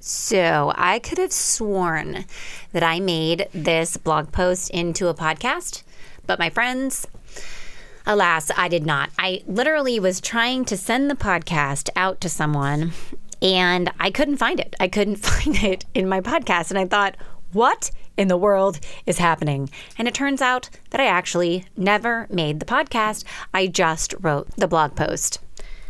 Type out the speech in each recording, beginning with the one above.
So I could have sworn that I made this blog post into a podcast, but my friends, alas, I did not. I literally was trying to send the podcast out to someone and I couldn't find it. I couldn't find it in my podcast. And I thought, what in the world is happening? And it turns out that I actually never made the podcast. I just wrote the blog post.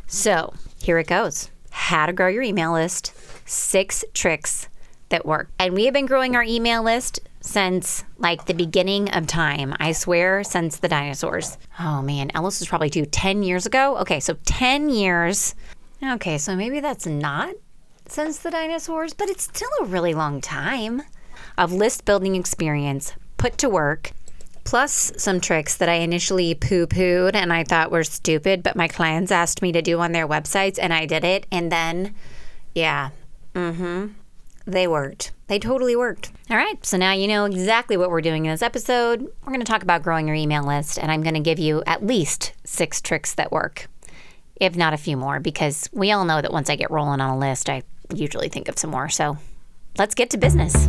So here it goes How to Grow Your Email List six tricks that work. And we have been growing our email list since like the beginning of time. I swear, since the dinosaurs. Oh man, Ellis was probably due 10 years ago. Okay, so 10 years. Okay, so maybe that's not since the dinosaurs, but it's still a really long time of list building experience put to work. Plus, some tricks that I initially poo pooed and I thought were stupid, but my clients asked me to do on their websites and I did it. And then, yeah, Mm-hmm. They worked. They totally worked. All right, so now you know exactly what we're doing in this episode. We're going to talk about growing your email list, and I'm going to give you at least six tricks that work, if not a few more, because we all know that once I get rolling on a list, I usually think of some more. So let's get to business.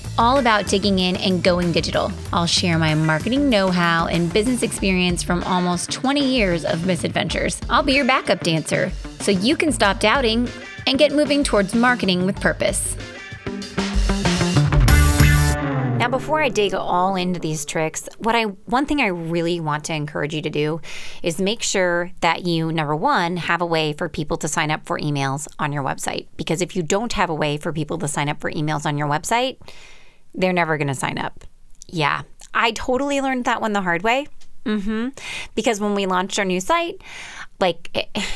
all about digging in and going digital. I'll share my marketing know how and business experience from almost 20 years of misadventures. I'll be your backup dancer so you can stop doubting and get moving towards marketing with purpose. Now, before I dig all into these tricks, what I one thing I really want to encourage you to do is make sure that you number one have a way for people to sign up for emails on your website. Because if you don't have a way for people to sign up for emails on your website, they're never going to sign up. Yeah, I totally learned that one the hard way. Mm-hmm. Because when we launched our new site, like,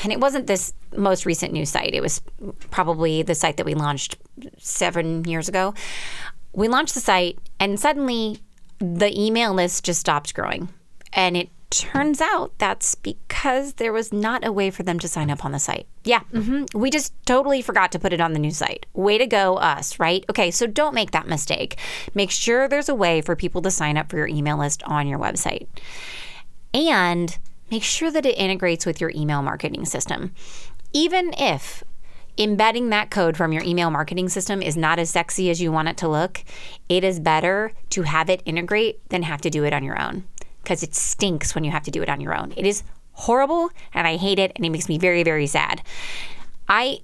and it wasn't this most recent new site, it was probably the site that we launched seven years ago we launched the site and suddenly the email list just stopped growing. And it turns out that's because there was not a way for them to sign up on the site. Yeah, mm-hmm. we just totally forgot to put it on the new site. Way to go, us, right? Okay, so don't make that mistake. Make sure there's a way for people to sign up for your email list on your website. And make sure that it integrates with your email marketing system. Even if embedding that code from your email marketing system is not as sexy as you want it to look, it is better to have it integrate than have to do it on your own because it stinks when you have to do it on your own. It is horrible and I hate it and it makes me very, very sad. I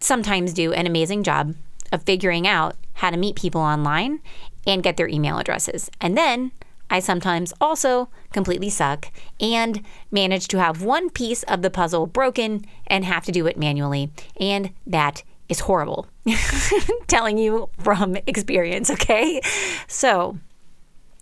sometimes do an amazing job of figuring out how to meet people online and get their email addresses. And then I sometimes also completely suck and manage to have one piece of the puzzle broken and have to do it manually. And that is horrible. Telling you from experience, okay? So,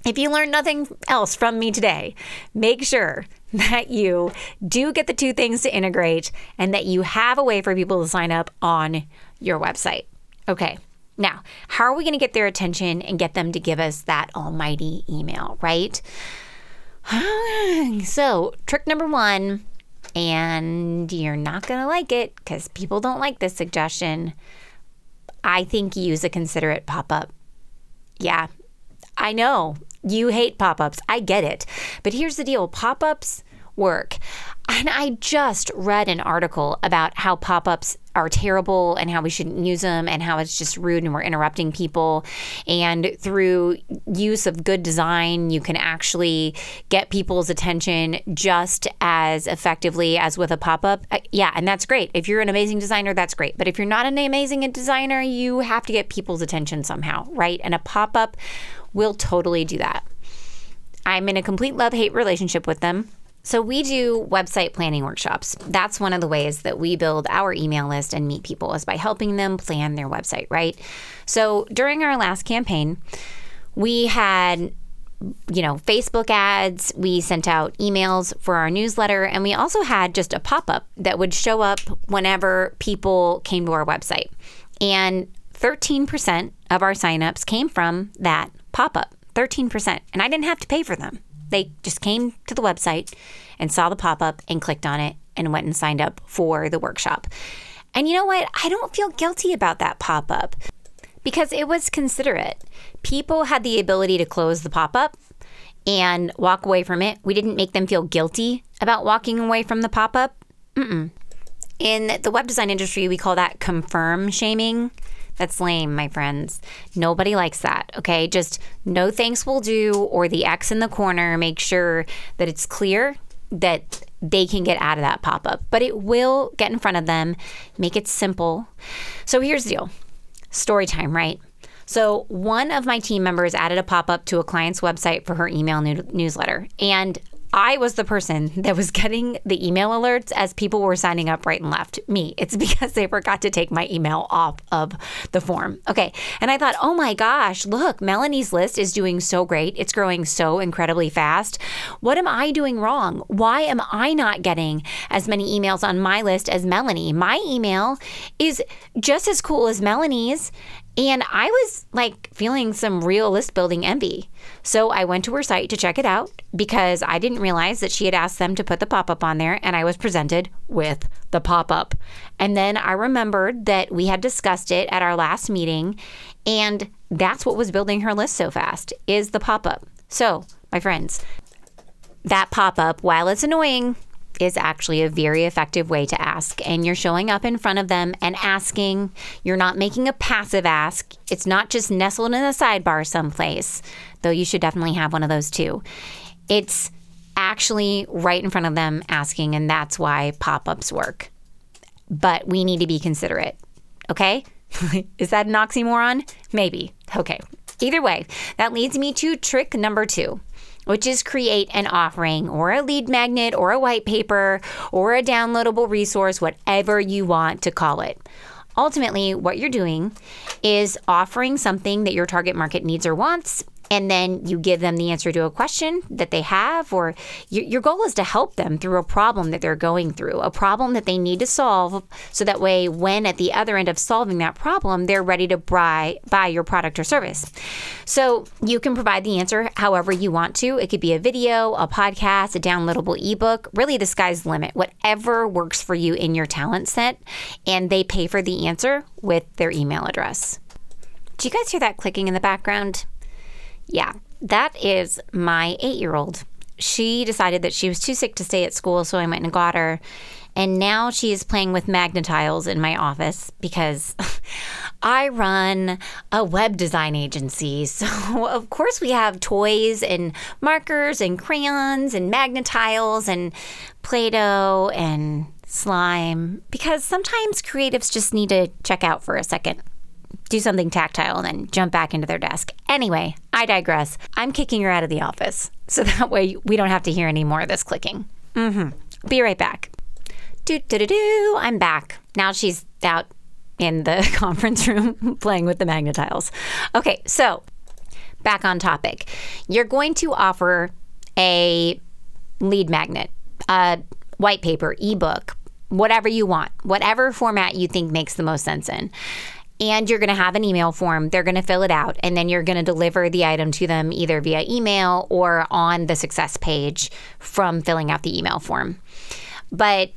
if you learn nothing else from me today, make sure that you do get the two things to integrate and that you have a way for people to sign up on your website. Okay. Now, how are we going to get their attention and get them to give us that almighty email, right? So, trick number one, and you're not going to like it because people don't like this suggestion. I think use a considerate pop up. Yeah, I know you hate pop ups. I get it. But here's the deal pop ups work. And I just read an article about how pop ups are terrible and how we shouldn't use them and how it's just rude and we're interrupting people. And through use of good design, you can actually get people's attention just as effectively as with a pop up. Uh, yeah, and that's great. If you're an amazing designer, that's great. But if you're not an amazing designer, you have to get people's attention somehow, right? And a pop up will totally do that. I'm in a complete love hate relationship with them. So, we do website planning workshops. That's one of the ways that we build our email list and meet people is by helping them plan their website, right? So, during our last campaign, we had you know, Facebook ads, we sent out emails for our newsletter, and we also had just a pop up that would show up whenever people came to our website. And 13% of our signups came from that pop up. 13%. And I didn't have to pay for them. They just came to the website and saw the pop up and clicked on it and went and signed up for the workshop. And you know what? I don't feel guilty about that pop up because it was considerate. People had the ability to close the pop up and walk away from it. We didn't make them feel guilty about walking away from the pop up. In the web design industry, we call that confirm shaming. That's lame, my friends. Nobody likes that. Okay. Just no thanks will do, or the X in the corner. Make sure that it's clear that they can get out of that pop up, but it will get in front of them, make it simple. So here's the deal story time, right? So, one of my team members added a pop up to a client's website for her email new- newsletter. And I was the person that was getting the email alerts as people were signing up right and left. Me. It's because they forgot to take my email off of the form. Okay. And I thought, oh my gosh, look, Melanie's list is doing so great. It's growing so incredibly fast. What am I doing wrong? Why am I not getting as many emails on my list as Melanie? My email is just as cool as Melanie's. And I was like feeling some real list building envy. So I went to her site to check it out because I didn't realize that she had asked them to put the pop up on there and I was presented with the pop up. And then I remembered that we had discussed it at our last meeting and that's what was building her list so fast is the pop up. So, my friends, that pop up, while it's annoying, is actually a very effective way to ask. And you're showing up in front of them and asking. You're not making a passive ask. It's not just nestled in a sidebar someplace, though you should definitely have one of those too. It's actually right in front of them asking, and that's why pop ups work. But we need to be considerate, okay? is that an oxymoron? Maybe. Okay. Either way, that leads me to trick number two which is create an offering or a lead magnet or a white paper or a downloadable resource, whatever you want to call it. Ultimately, what you're doing is offering something that your target market needs or wants and then you give them the answer to a question that they have, or your, your goal is to help them through a problem that they're going through, a problem that they need to solve, so that way, when at the other end of solving that problem, they're ready to buy, buy your product or service. So you can provide the answer however you want to. It could be a video, a podcast, a downloadable ebook. Really, the sky's the limit. Whatever works for you in your talent set, and they pay for the answer with their email address. Do you guys hear that clicking in the background? Yeah, that is my eight year old. She decided that she was too sick to stay at school, so I went and got her. And now she is playing with Magna-Tiles in my office because I run a web design agency. So, of course, we have toys and markers and crayons and Magna-Tiles and Play Doh and slime because sometimes creatives just need to check out for a second do something tactile and then jump back into their desk. Anyway, I digress. I'm kicking her out of the office so that way we don't have to hear any more of this clicking. Mm-hmm. Be right back. Do do do do. I'm back. Now she's out in the conference room playing with the Magna-Tiles. Okay, so back on topic. You're going to offer a lead magnet, a white paper, ebook, whatever you want, whatever format you think makes the most sense in and you're going to have an email form. They're going to fill it out, and then you're going to deliver the item to them either via email or on the success page from filling out the email form. But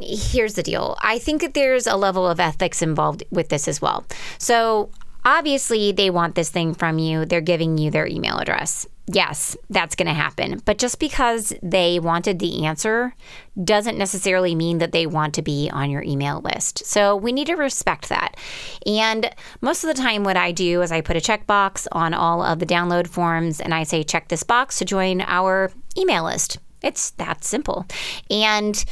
here's the deal I think that there's a level of ethics involved with this as well. So obviously, they want this thing from you, they're giving you their email address yes, that's going to happen. But just because they wanted the answer doesn't necessarily mean that they want to be on your email list. So we need to respect that. And most of the time, what I do is I put a checkbox on all of the download forms and I say, check this box to join our email list. It's that simple. And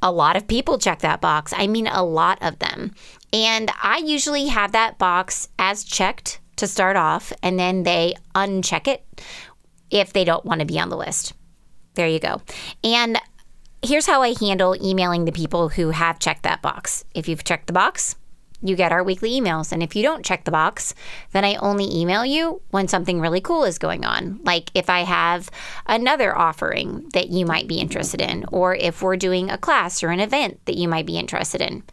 a lot of people check that box. I mean, a lot of them. And I usually have that box as checked to start off, and then they uncheck it if they don't want to be on the list. There you go. And here's how I handle emailing the people who have checked that box. If you've checked the box, you get our weekly emails. And if you don't check the box, then I only email you when something really cool is going on. Like if I have another offering that you might be interested in, or if we're doing a class or an event that you might be interested in,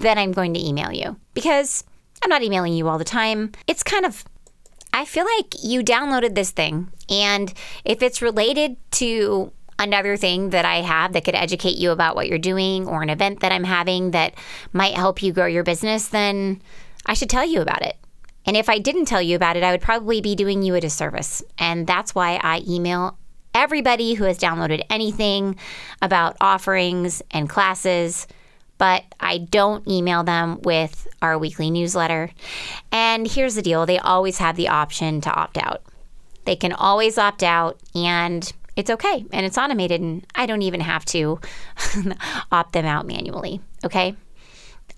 then I'm going to email you because I'm not emailing you all the time. It's kind of I feel like you downloaded this thing, and if it's related to another thing that I have that could educate you about what you're doing or an event that I'm having that might help you grow your business, then I should tell you about it. And if I didn't tell you about it, I would probably be doing you a disservice. And that's why I email everybody who has downloaded anything about offerings and classes, but I don't email them with our weekly newsletter. And here's the deal they always have the option to opt out. They can always opt out, and it's okay. And it's automated, and I don't even have to opt them out manually. Okay.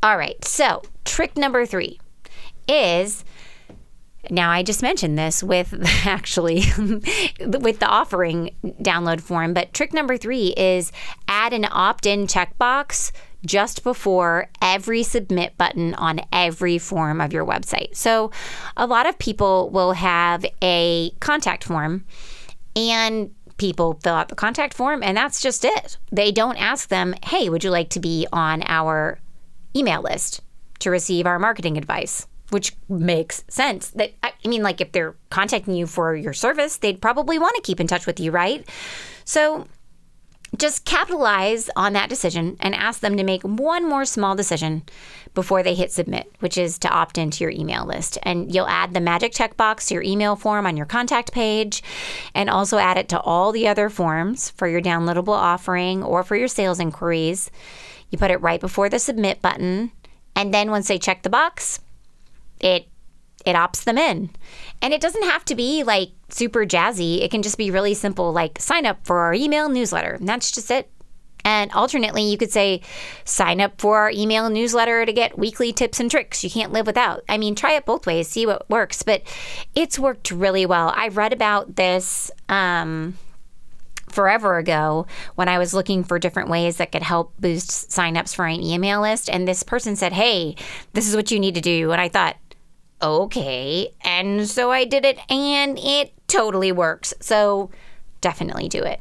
All right. So, trick number three is now, I just mentioned this with actually with the offering download form, but trick number three is add an opt in checkbox just before every submit button on every form of your website. So, a lot of people will have a contact form and people fill out the contact form and that's just it. They don't ask them, hey, would you like to be on our email list to receive our marketing advice? which makes sense. That I mean, like if they're contacting you for your service, they'd probably want to keep in touch with you, right? So just capitalize on that decision and ask them to make one more small decision before they hit submit, which is to opt into your email list. And you'll add the magic checkbox to your email form on your contact page and also add it to all the other forms for your downloadable offering or for your sales inquiries. You put it right before the submit button. And then once they check the box, it it opts them in. And it doesn't have to be like super jazzy. It can just be really simple, like sign up for our email newsletter. And that's just it. And alternately, you could say, sign up for our email newsletter to get weekly tips and tricks you can't live without. I mean, try it both ways, see what works. But it's worked really well. I read about this um, forever ago when I was looking for different ways that could help boost signups for an email list. And this person said, hey, this is what you need to do. And I thought, okay. And so I did it and it totally works. So definitely do it.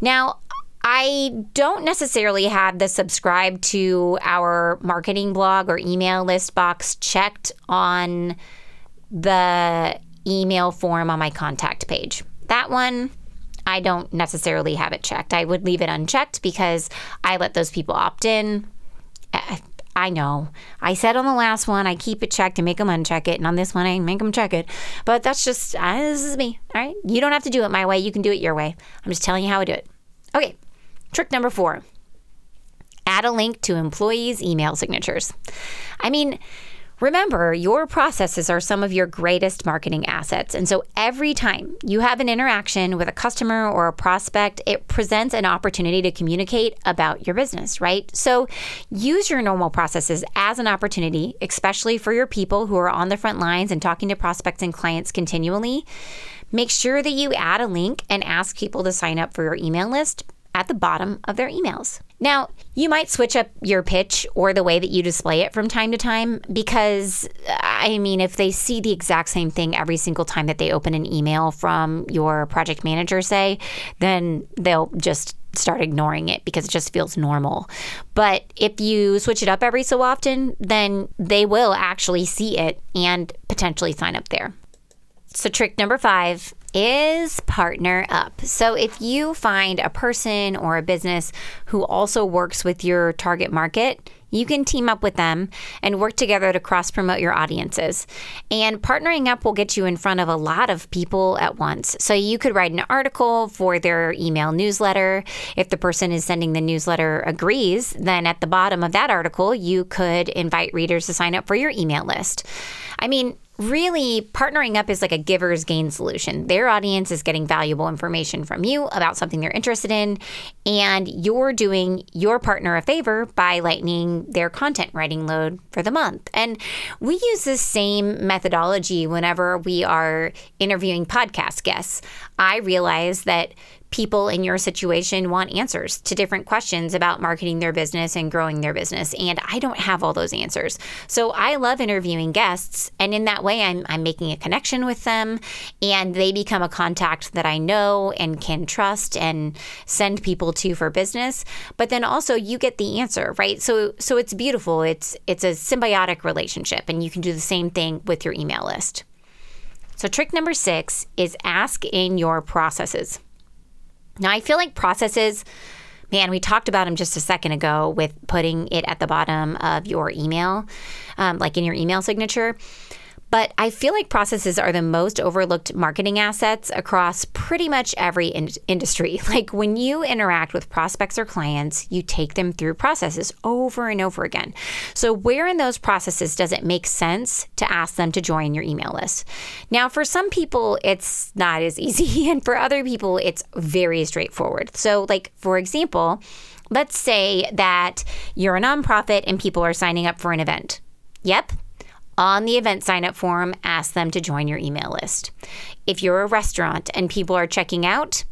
Now, I don't necessarily have the subscribe to our marketing blog or email list box checked on the email form on my contact page. That one, I don't necessarily have it checked. I would leave it unchecked because I let those people opt in. Uh, I know. I said on the last one, I keep it checked and make them uncheck it. And on this one, I make them check it. But that's just, uh, this is me. All right. You don't have to do it my way. You can do it your way. I'm just telling you how I do it. Okay. Trick number four add a link to employees' email signatures. I mean, Remember, your processes are some of your greatest marketing assets. And so every time you have an interaction with a customer or a prospect, it presents an opportunity to communicate about your business, right? So use your normal processes as an opportunity, especially for your people who are on the front lines and talking to prospects and clients continually. Make sure that you add a link and ask people to sign up for your email list at the bottom of their emails. Now, you might switch up your pitch or the way that you display it from time to time because, I mean, if they see the exact same thing every single time that they open an email from your project manager, say, then they'll just start ignoring it because it just feels normal. But if you switch it up every so often, then they will actually see it and potentially sign up there. So, trick number five is partner up. So if you find a person or a business who also works with your target market, you can team up with them and work together to cross promote your audiences. And partnering up will get you in front of a lot of people at once. So you could write an article for their email newsletter. If the person is sending the newsletter agrees, then at the bottom of that article, you could invite readers to sign up for your email list. I mean, really partnering up is like a giver's gain solution. Their audience is getting valuable information from you about something they're interested in, and you're doing your partner a favor by lightening their content writing load for the month. And we use the same methodology whenever we are interviewing podcast guests. I realize that people in your situation want answers to different questions about marketing their business and growing their business. And I don't have all those answers. So I love interviewing guests. And in that way, I'm, I'm making a connection with them and they become a contact that I know and can trust and send people to for business. But then also you get the answer, right? So so it's beautiful. It's it's a symbiotic relationship and you can do the same thing with your email list. So, trick number six is ask in your processes. Now, I feel like processes, man, we talked about them just a second ago with putting it at the bottom of your email, um, like in your email signature. But I feel like processes are the most overlooked marketing assets across pretty much every in- industry. Like when you interact with prospects or clients, you take them through processes over and over again. So, where in those processes does it make sense to ask them to join your email list? Now, for some people, it's not as easy, and for other people, it's very straightforward. So, like, for example, let's say that you're a nonprofit and people are signing up for an event. Yep, on the event sign up form, ask them to join your email list. If you're a restaurant and people are checking out,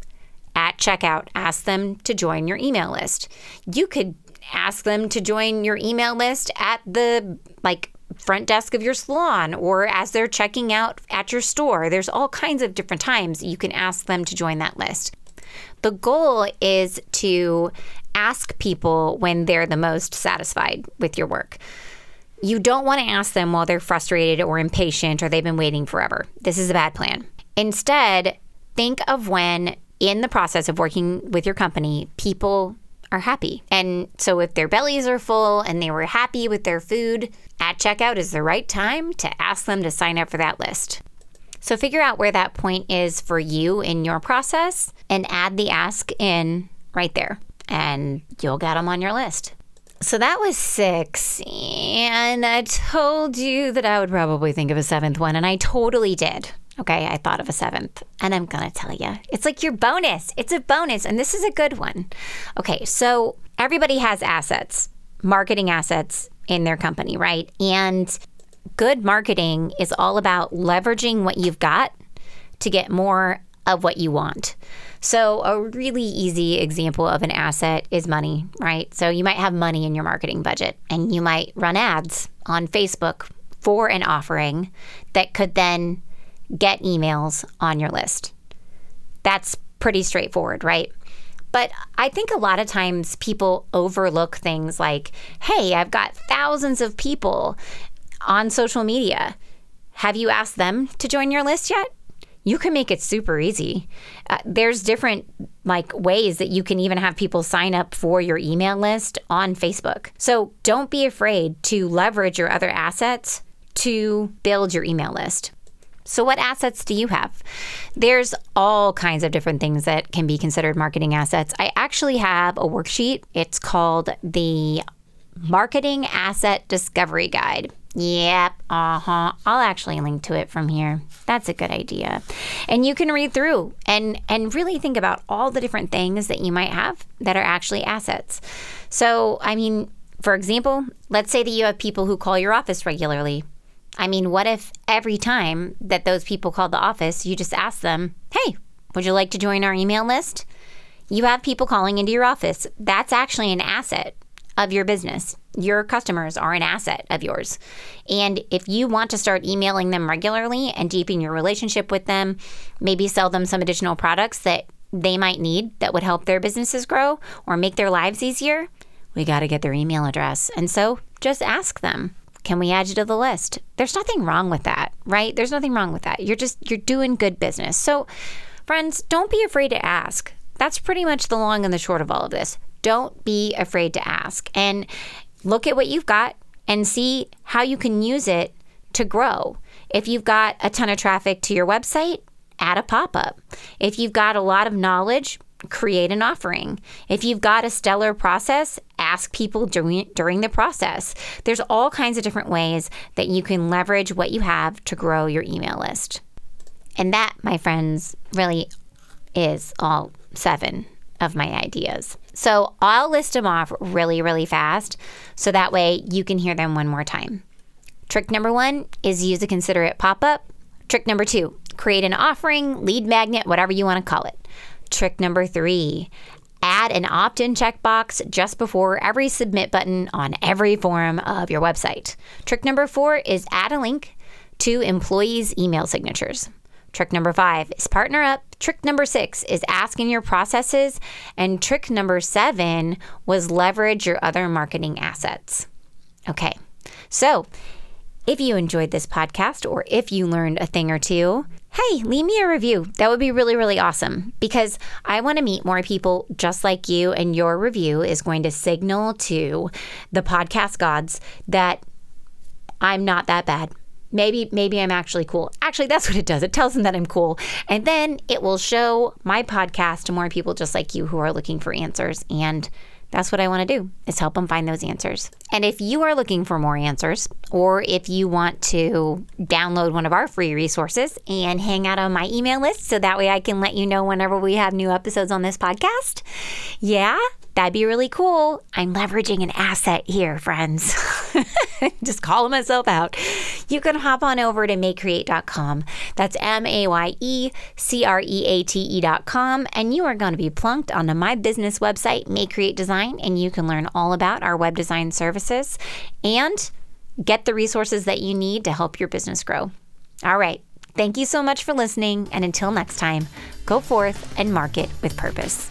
at checkout, ask them to join your email list. You could ask them to join your email list at the like front desk of your salon or as they're checking out at your store. There's all kinds of different times you can ask them to join that list. The goal is to ask people when they're the most satisfied with your work. You don't want to ask them while they're frustrated or impatient or they've been waiting forever. This is a bad plan. Instead, think of when in the process of working with your company, people are happy. And so if their bellies are full and they were happy with their food, at checkout is the right time to ask them to sign up for that list. So figure out where that point is for you in your process and add the ask in right there, and you'll get them on your list. So that was six. And I told you that I would probably think of a seventh one, and I totally did. Okay, I thought of a seventh, and I'm gonna tell you. It's like your bonus. It's a bonus, and this is a good one. Okay, so everybody has assets, marketing assets in their company, right? And good marketing is all about leveraging what you've got to get more of what you want. So, a really easy example of an asset is money, right? So, you might have money in your marketing budget and you might run ads on Facebook for an offering that could then get emails on your list. That's pretty straightforward, right? But I think a lot of times people overlook things like, hey, I've got thousands of people on social media. Have you asked them to join your list yet? You can make it super easy. Uh, there's different like ways that you can even have people sign up for your email list on Facebook. So don't be afraid to leverage your other assets to build your email list. So, what assets do you have? There's all kinds of different things that can be considered marketing assets. I actually have a worksheet. It's called the Marketing Asset Discovery Guide. Yep, uh huh. I'll actually link to it from here. That's a good idea. And you can read through and and really think about all the different things that you might have that are actually assets. So, I mean, for example, let's say that you have people who call your office regularly. I mean, what if every time that those people call the office, you just ask them, "Hey, would you like to join our email list?" You have people calling into your office. That's actually an asset of your business. Your customers are an asset of yours. And if you want to start emailing them regularly and deepen your relationship with them, maybe sell them some additional products that they might need that would help their businesses grow or make their lives easier, we got to get their email address. And so just ask them. Can we add you to the list? There's nothing wrong with that, right? There's nothing wrong with that. You're just you're doing good business. So, friends, don't be afraid to ask. That's pretty much the long and the short of all of this. Don't be afraid to ask and look at what you've got and see how you can use it to grow. If you've got a ton of traffic to your website, add a pop up. If you've got a lot of knowledge, create an offering. If you've got a stellar process, ask people during, during the process. There's all kinds of different ways that you can leverage what you have to grow your email list. And that, my friends, really is all seven of my ideas. So I'll list them off really, really fast so that way you can hear them one more time. Trick number one is use a considerate pop up. Trick number two, create an offering, lead magnet, whatever you want to call it. Trick number three, add an opt in checkbox just before every submit button on every form of your website. Trick number four is add a link to employees' email signatures. Trick number five is partner up. Trick number six is ask in your processes. And trick number seven was leverage your other marketing assets. Okay, so If you enjoyed this podcast or if you learned a thing or two, hey, leave me a review. That would be really, really awesome because I want to meet more people just like you, and your review is going to signal to the podcast gods that I'm not that bad. Maybe maybe I'm actually cool. Actually, that's what it does. It tells them that I'm cool. And then it will show my podcast to more people just like you who are looking for answers and that's what I want to do is help them find those answers. And if you are looking for more answers or if you want to download one of our free resources and hang out on my email list so that way I can let you know whenever we have new episodes on this podcast, yeah, That'd be really cool. I'm leveraging an asset here, friends. Just calling myself out. You can hop on over to mayecreate.com. That's M A Y E C R E A T E.com. And you are going to be plunked onto my business website, MayeCreate Design, and you can learn all about our web design services and get the resources that you need to help your business grow. All right. Thank you so much for listening. And until next time, go forth and market with purpose.